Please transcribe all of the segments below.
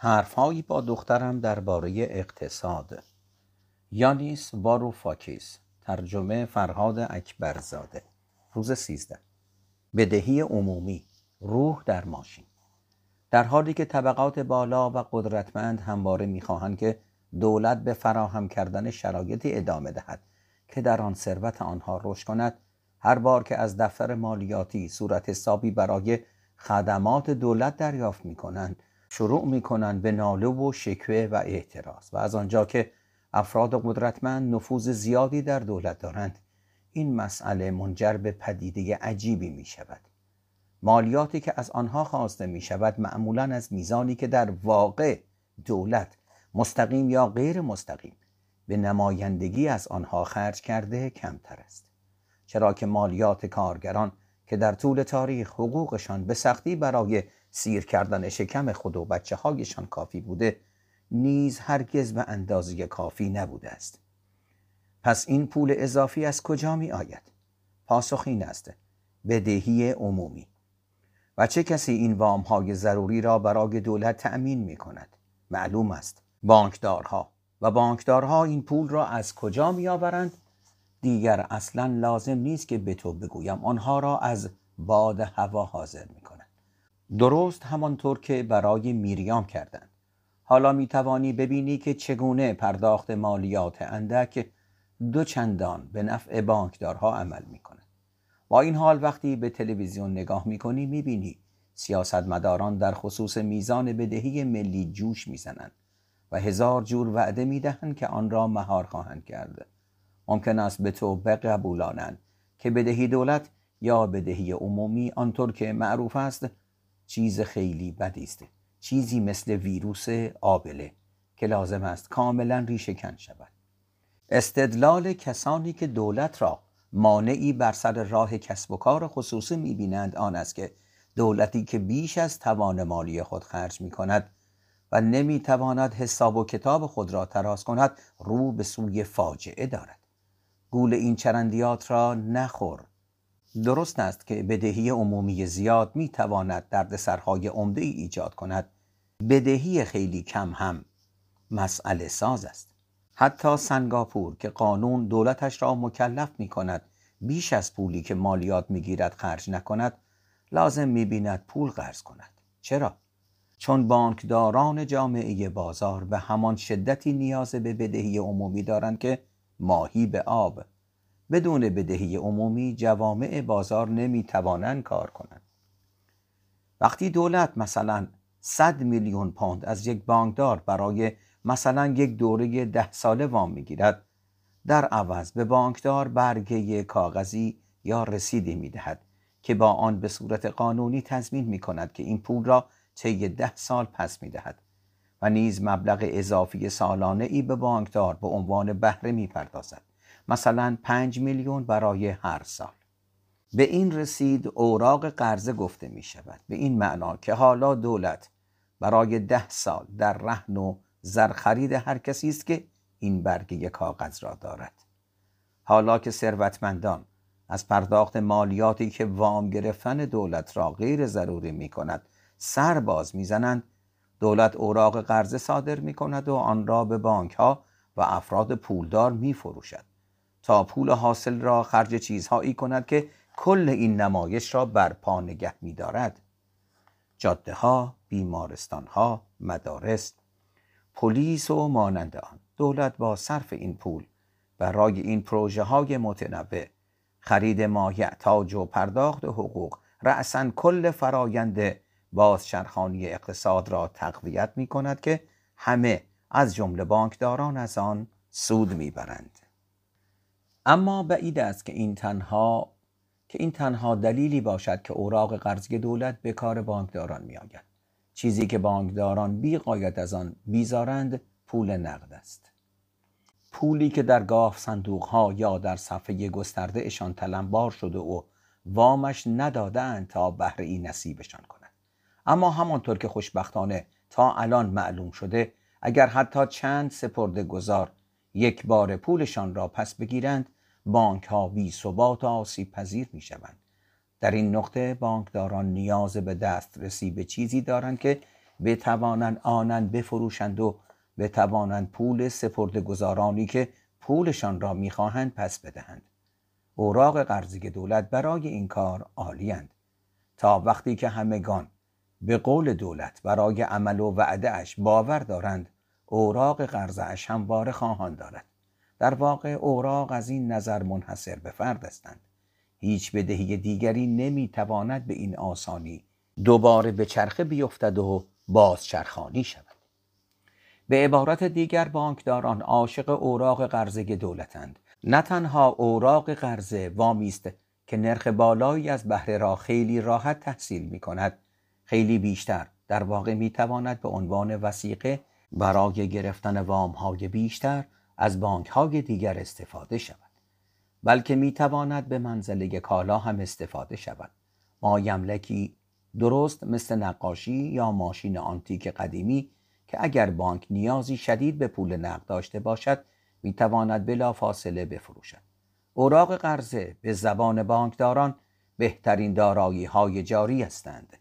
حرفهایی با دخترم درباره اقتصاد. یانیس واروفاکیس ترجمه فرهاد اکبرزاده روز سیزده. بدهی عمومی روح در ماشین. در حالی که طبقات بالا و قدرتمند همواره می‌خواهند که دولت به فراهم کردن شرایطی ادامه دهد که در آن ثروت آنها رشد کند هر بار که از دفتر مالیاتی صورت حسابی برای خدمات دولت دریافت می کنند شروع می کنند به ناله و شکوه و اعتراض و از آنجا که افراد قدرتمند نفوذ زیادی در دولت دارند این مسئله منجر به پدیده عجیبی می شود مالیاتی که از آنها خواسته می شود معمولا از میزانی که در واقع دولت مستقیم یا غیر مستقیم به نمایندگی از آنها خرج کرده کمتر است. چرا که مالیات کارگران که در طول تاریخ حقوقشان به سختی برای سیر کردن شکم خود و بچه هایشان کافی بوده نیز هرگز به اندازه کافی نبوده است پس این پول اضافی از کجا می آید؟ پاسخ این است بدهی عمومی و چه کسی این وام های ضروری را برای دولت تأمین می کند؟ معلوم است بانکدارها و بانکدارها این پول را از کجا می آورند؟ دیگر اصلا لازم نیست که به تو بگویم آنها را از باد هوا حاضر می کنند درست همانطور که برای میریام کردند. حالا می توانی ببینی که چگونه پرداخت مالیات اندک دو چندان به نفع بانکدارها عمل می کند با این حال وقتی به تلویزیون نگاه می کنی می بینی سیاستمداران در خصوص میزان بدهی ملی جوش می‌زنند و هزار جور وعده می‌دهند که آن را مهار خواهند کرد. ممکن است به تو بقبولانند که بدهی دولت یا بدهی عمومی آنطور که معروف است چیز خیلی بدی است چیزی مثل ویروس آبله که لازم است کاملا ریشه شود. استدلال کسانی که دولت را مانعی بر سر راه کسب و کار خصوصی می‌بینند آن است که دولتی که بیش از توان مالی خود خرج می کند و نمی‌تواند حساب و کتاب خود را تراز کند رو به سوی فاجعه دارد. گول این چرندیات را نخور. درست است که بدهی عمومی زیاد می تواند دردسرهای عمده ای ایجاد کند. بدهی خیلی کم هم مسئله ساز است. حتی سنگاپور که قانون دولتش را مکلف می کند بیش از پولی که مالیات می گیرد خرج نکند لازم می بیند پول قرض کند. چرا؟ چون بانکداران جامعه بازار به همان شدتی نیاز به بدهی عمومی دارند که ماهی به آب بدون بدهی عمومی جوامع بازار نمی توانند کار کنند. وقتی دولت مثلا 100 میلیون پوند از یک بانکدار برای مثلا یک دوره ده ساله وام می‌گیرد در عوض به بانکدار برگه کاغذی یا رسیدی می‌دهد که با آن به صورت قانونی تضمین می کند که این پول را طی ده سال پس می دهد و نیز مبلغ اضافی سالانه ای به بانکدار به عنوان بهره می پردازد مثلا 5 میلیون برای هر سال. به این رسید اوراق قرضه گفته می شود. به این معنا که حالا دولت برای ده سال در رهن و زرخرید هر کسی است که این برگه کاغذ را دارد. حالا که ثروتمندان از پرداخت مالیاتی که وام گرفتن دولت را غیر ضروری می کند سر باز می‌زنند دولت اوراق قرضه صادر می کند و آن را به بانک ها و افراد پولدار می فروشد. تا پول حاصل را خرج چیزهایی کند که کل این نمایش را بر پا نگه می دارد جاده ها، بیمارستان ها، مدارس، پلیس و مانند آن. دولت با صرف این پول برای این پروژه های متنوع خرید تاج و پرداخت حقوق رأسا کل فرایند بازچرخانی اقتصاد را تقویت می کند که همه از جمله بانکداران از آن سود می‌برند. اما بعید است که این تنها که این تنها دلیلی باشد که اوراق قرضی دولت به کار بانکداران می آید. چیزی که بانکداران بی قاید از آن بیزارند پول نقد است. پولی که در گاف صندوق ها یا در صفحه گسترده اشان تلمبار شده و وامش ندادند تا بهره ای نصیبشان کند اما همانطور که خوشبختانه تا الان معلوم شده اگر حتی چند سپرده گذار یک بار پولشان را پس بگیرند بانک ها بی ثبات آسیب پذیر می شوند در این نقطه بانکداران نیاز به دسترسی به چیزی دارند که بتوانند آنن بفروشند و بتوانند پول سپرد گذارانی که پولشان را می‌خواهند پس بدهند. اوراق قرضی دولت برای این کار عالیند تا وقتی که همگان به قول دولت برای عمل و وعده اش باور دارند اوراق قرضش همواره خواهان دارد. در واقع اوراق از این نظر منحصر به فرد هستند. هیچ بدهی دیگری نمی‌تواند به این آسانی دوباره به چرخه بیفتد و بازچرخانی شود. به عبارت دیگر بانکداران عاشق اوراق قرضه دولتند. نه تنها اوراق قرضه وامی است که نرخ بالایی از بهره را خیلی راحت تحصیل می کند خیلی بیشتر در واقع می تواند به عنوان وسیقه برای گرفتن وام های بیشتر از بانک های دیگر استفاده شود. بلکه می تواند به منزله کالا هم استفاده شود. ما یملکی درست مثل نقاشی یا ماشین آنتیک قدیمی که اگر بانک نیازی شدید به پول نقد داشته باشد می تواند بلا فاصله بفروشد. اوراق قرضه به زبان بانکداران بهترین دارایی های جاری هستند.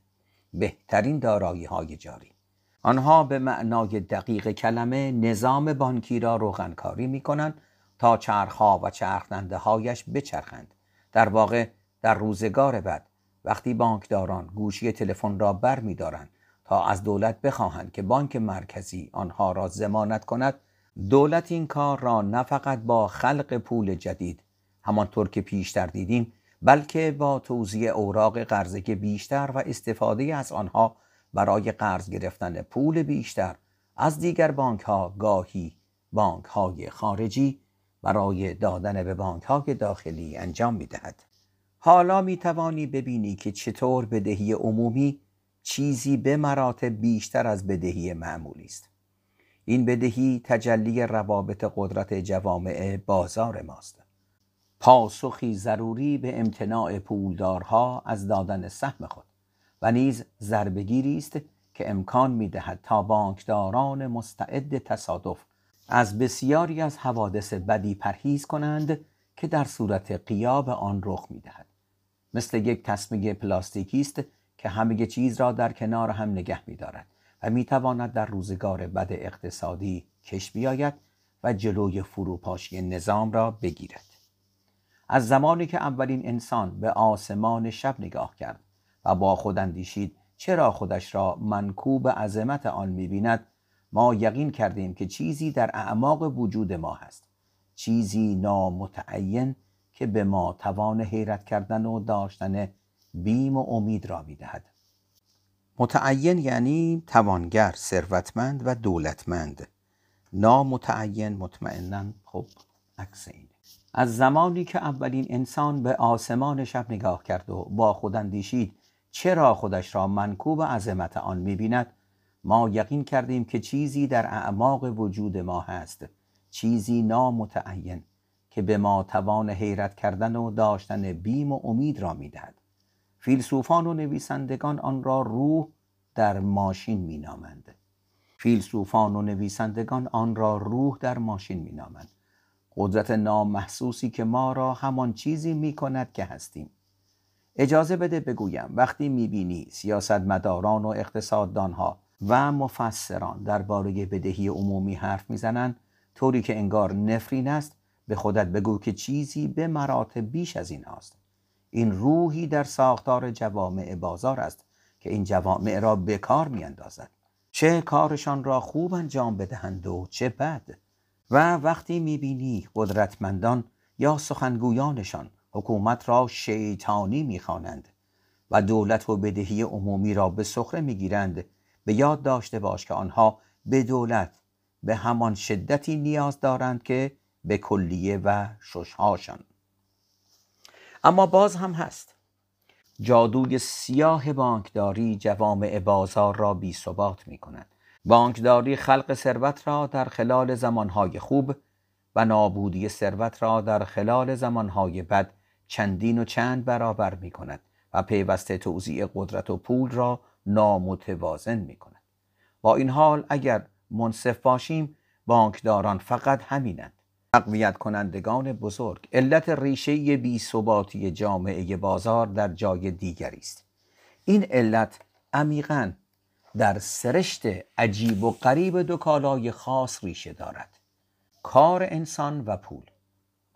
بهترین دارایی های جاری. آنها به معنای دقیق کلمه نظام بانکی را روغنکاری می کنند تا چرخها و چرخنده هایش بچرخند. در واقع در روزگار بعد وقتی بانکداران گوشی تلفن را بر می دارند تا از دولت بخواهند که بانک مرکزی آنها را زمانت کند دولت این کار را نه فقط با خلق پول جدید همانطور که پیشتر دیدیم بلکه با توزیع اوراق قرضه بیشتر و استفاده از آنها برای قرض گرفتن پول بیشتر از دیگر بانک ها گاهی بانک های خارجی برای دادن به بانک های داخلی انجام می دهد. حالا می توانی ببینی که چطور بدهی عمومی چیزی به مراتب بیشتر از بدهی معمولی است. این بدهی تجلی روابط قدرت جوامع بازار ماست. پاسخی ضروری به امتناع پولدارها از دادن سهم خود و نیز ضربگیری است که امکان می دهد تا بانکداران مستعد تصادف از بسیاری از حوادث بدی پرهیز کنند که در صورت قیاب آن رخ می دهد. مثل یک تسمه پلاستیکی است که همه چیز را در کنار هم نگه می دارد و می تواند در روزگار بد اقتصادی کش بیاید و جلوی فروپاشی نظام را بگیرد. از زمانی که اولین انسان به آسمان شب نگاه کرد و با خود اندیشید چرا خودش را منکوب عظمت آن می‌بیند؟ ما یقین کردیم که چیزی در اعماق وجود ما هست. چیزی نامتعین که به ما توان حیرت کردن و داشتن بیم و امید را می‌دهد. متعین یعنی توانگر ثروتمند و دولتمند. نامتعین مطمئنا خب عکس اینه. از زمانی که اولین انسان به آسمان شب نگاه کرد و با خود اندیشید چرا خودش را منکوب عظمت آن می‌بیند؟ ما یقین کردیم که چیزی در اعماق وجود ما هست چیزی نامتعین که به ما توان حیرت کردن و داشتن بیم و امید را می‌دهد. فیلسوفان و نویسندگان آن را روح در ماشین مینامند. فیلسوفان و نویسندگان آن را روح در ماشین مینامند. قدرت نامحسوسی که ما را همان چیزی می کند که هستیم. اجازه بده بگویم وقتی می‌بینی سیاستمداران و اقتصاددانها و مفسران درباره بدهی عمومی حرف می‌زنند طوری که انگار نفرین است به خودت بگو که چیزی به مراتب بیش از این هاست. این روحی در ساختار جوامع بازار است که این جوامع را به کار میاندازد. چه کارشان را خوب انجام بدهند و چه بد؟ و وقتی می‌بینی قدرتمندان یا سخنگویانشان حکومت را شیطانی می‌خوانند و دولت و بدهی عمومی را به سخره می‌گیرند. به یاد داشته باش که آنها به دولت به همان شدتی نیاز دارند که به کلیه و ششهاشان. اما باز هم هست. جادوی سیاه بانکداری جوامع بازار را بی ثبات می کند بانکداری خلق ثروت را در خلال زمانهای خوب و نابودی ثروت را در خلال زمانهای بد چندین و چند برابر می کند و پیوسته توزیع قدرت و پول را نامتوازن می کند با این حال اگر منصف باشیم بانکداران فقط همینند. تقویت کنندگان بزرگ. علت ریشه بی ثباتی جامعه بازار در جای دیگری است. این علت عمیقا در سرشت عجیب و غریب دو کالای خاص ریشه دارد. کار انسان و پول.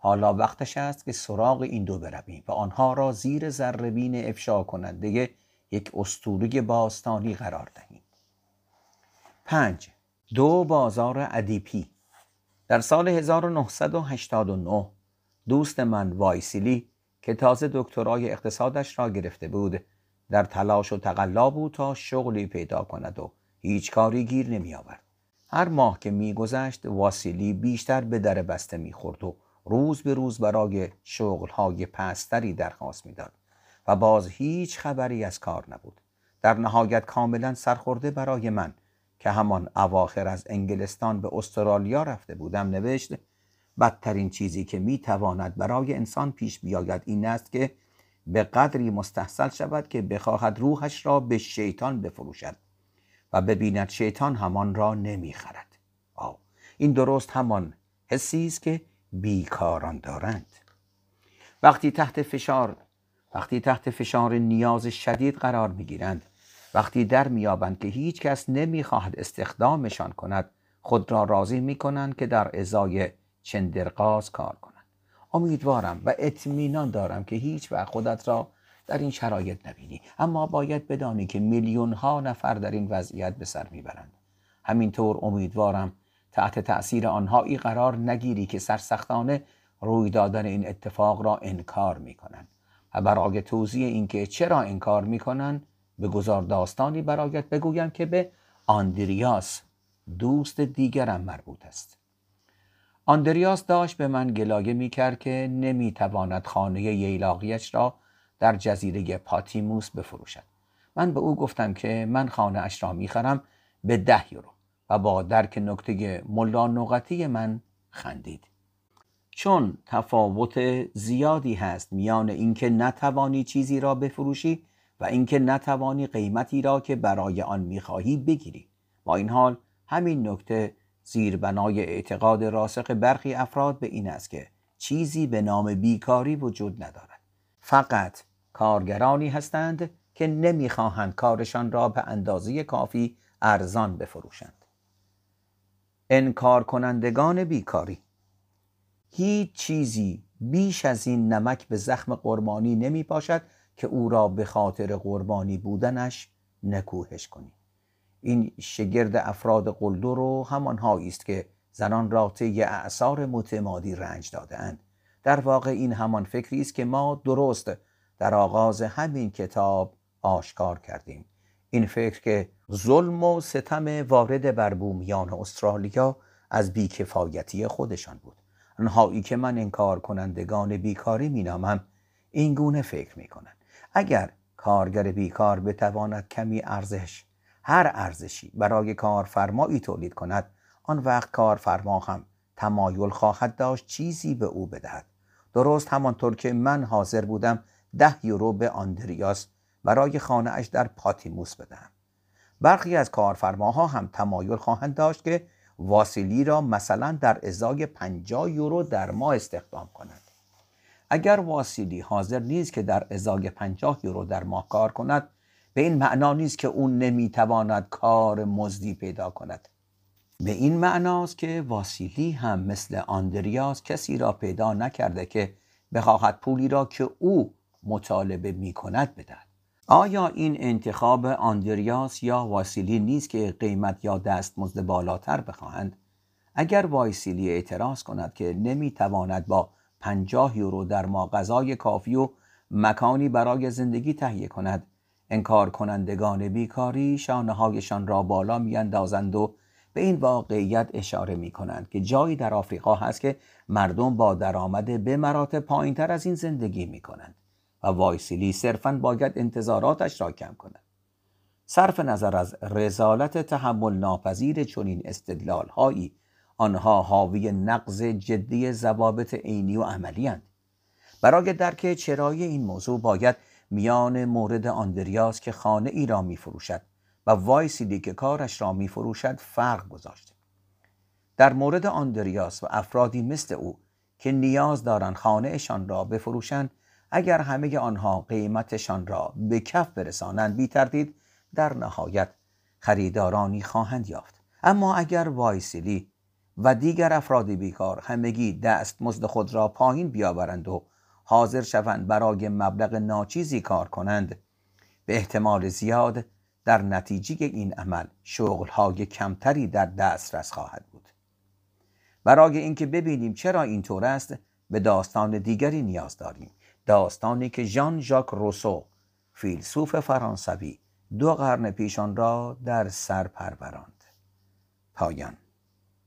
حالا وقتش است که سراغ این دو برویم و آنها را زیر ذربین افشا کننده یک اسطوره باستانی قرار دهیم پنج دو بازار ادیپی در سال 1989 دوست من واسیلی که تازه دکترای اقتصادش را گرفته بود در تلاش و تقلا بود تا شغلی پیدا کند و هیچ کاری گیر نمی آورد. هر ماه که میگذشت واسیلی بیشتر به در بسته می‌خورد و روز به روز برای شغلهای پست‌تری درخواست می‌داد و باز هیچ خبری از کار نبود. در نهایت کاملا سرخورده برای من که همان اواخر از انگلستان به استرالیا رفته بودم نوشت بدترین چیزی که می‌تواند برای انسان پیش بیاید این است که به قدری مستحصل شود که بخواهد روحش را به شیطان بفروشد و ببیند شیطان همان را نمی‌خرد. آه این درست همان حسی است که بیکاران دارند. وقتی تحت فشار وقتی تحت فشار نیاز شدید قرار می‌گیرند وقتی در میابند که هیچ کس نمی‌خواهد استخدامشان کند خود را راضی می‌کنند که در ازای چندرقاز کار کنند. امیدوارم و اطمینان دارم که هیچ وقت خودت را در این شرایط نبینی. اما باید بدانی که میلیون ها نفر در این وضعیت به سر می‌برند. همینطور امیدوارم تحت تأثیر آنهایی قرار نگیری که سرسختانه روی دادن این اتفاق را انکار می‌کنند. و برای توضیح اینکه چرا انکار می‌کنند به گذار داستانی برایت بگویم که به آندریاس دوست دیگرم مربوط است. آندریاس داشت به من گلایه می کرد که نمی تواند خانه ییلاقیش را در جزیره پاتیموس بفروشد. من به او گفتم که من خانه اش را می خرم به ده یورو. و با درک نکته ملا نقطی من خندید. چون تفاوت زیادی هست میان اینکه نتوانی چیزی را بفروشی و اینکه نتوانی قیمتی را که برای آن می‌خواهی بگیری. با این حال همین نکته زیربنای اعتقاد راسخ برخی افراد به این است که چیزی به نام بیکاری وجود ندارد. فقط کارگرانی هستند که نمی‌خواهند کارشان را به اندازه کافی ارزان بفروشند. انکار کنندگان بیکاری. هیچ چیزی بیش از این نمک به زخم قربانی نمی پاشد که او را به خاطر قربانی بودنش نکوهش کنی. این شگرد افراد قلدر و همانهایی است که زنان را طی اعثار متمادی رنج دادهاند. در واقع این همان فکری است که ما درست در آغاز همین کتاب آشکار کردیم. این فکر که ظلم و ستم وارد بر بومیان استرالیا از بیکفایتی خودشان بود. آنهایی که من انکار کنندگان بیکاری مینامم این گونه فکر می‌کنند. اگر کارگر بیکار بتواند کمی ارزش هر ارزشی برای کارفرمایی تولید کند آن وقت کارفرما هم تمایل خواهد داشت چیزی به او بدهد. درست همانطور که من حاضر بودم ده یورو به آندریاس برای خانه اش در پاتیموس بدهم. برخی از کارفرماها هم تمایل خواهند داشت که واسیلی را مثلا در ازای 50 یورو در ماه استخدام کند اگر واسیلی حاضر نیست که در ازای 50 یورو در ماه کار کند به این معنا نیست که اون نمی‌تواند کار مزدی پیدا کند. به این معناست که واسیلی هم مثل آندریاس کسی را پیدا نکرده که بخواهد پولی را که او مطالبه می کند بدهد. آیا این انتخاب آندریاس یا واسیلی نیست که قیمت یا دستمزد بالاتر بخواهند؟ اگر واسیلی اعتراض کند که نمی‌تواند با پنجاه یورو در ما غذای کافی و مکانی برای زندگی تهیه کند انکار کنندگان بیکاری شانه هایشان را بالا میاندازند و به این واقعیت اشاره می کنند که جایی در آفریقا هست که مردم با درآمد به مراتب پایین تر از این زندگی می کنند و وایسیلی صرفا باید انتظاراتش را کم کند. صرف نظر از رزالت تحمل ناپذیر چنین استدلال هایی آنها حاوی نقض جدی ضوابط عینی و عملی هند. برای درک چرای این موضوع باید میان مورد آندریاس که خانه ای را می فروشد و واسیلی که کارش را می فروشد فرق گذاشته در مورد آندریاس و افرادی مثل او که نیاز دارند خانهشان را بفروشند اگر همه آنها قیمتشان را به کف برسانند بی تردید در نهایت خریدارانی خواهند یافت. اما اگر واسیلی و دیگر افراد بیکار همگی دست مزد خود را پایین بیاورند و حاضر شوند برای مبلغ ناچیزی کار کنند به احتمال زیاد در نتیجه این عمل شغلهای کمتری در دسترس خواهد بود. برای اینکه ببینیم چرا اینطور است به داستان دیگری نیاز داریم. داستانی که ژان ژاک روسو فیلسوف فرانسوی دو قرن پیشان را در سر پروراند. پایان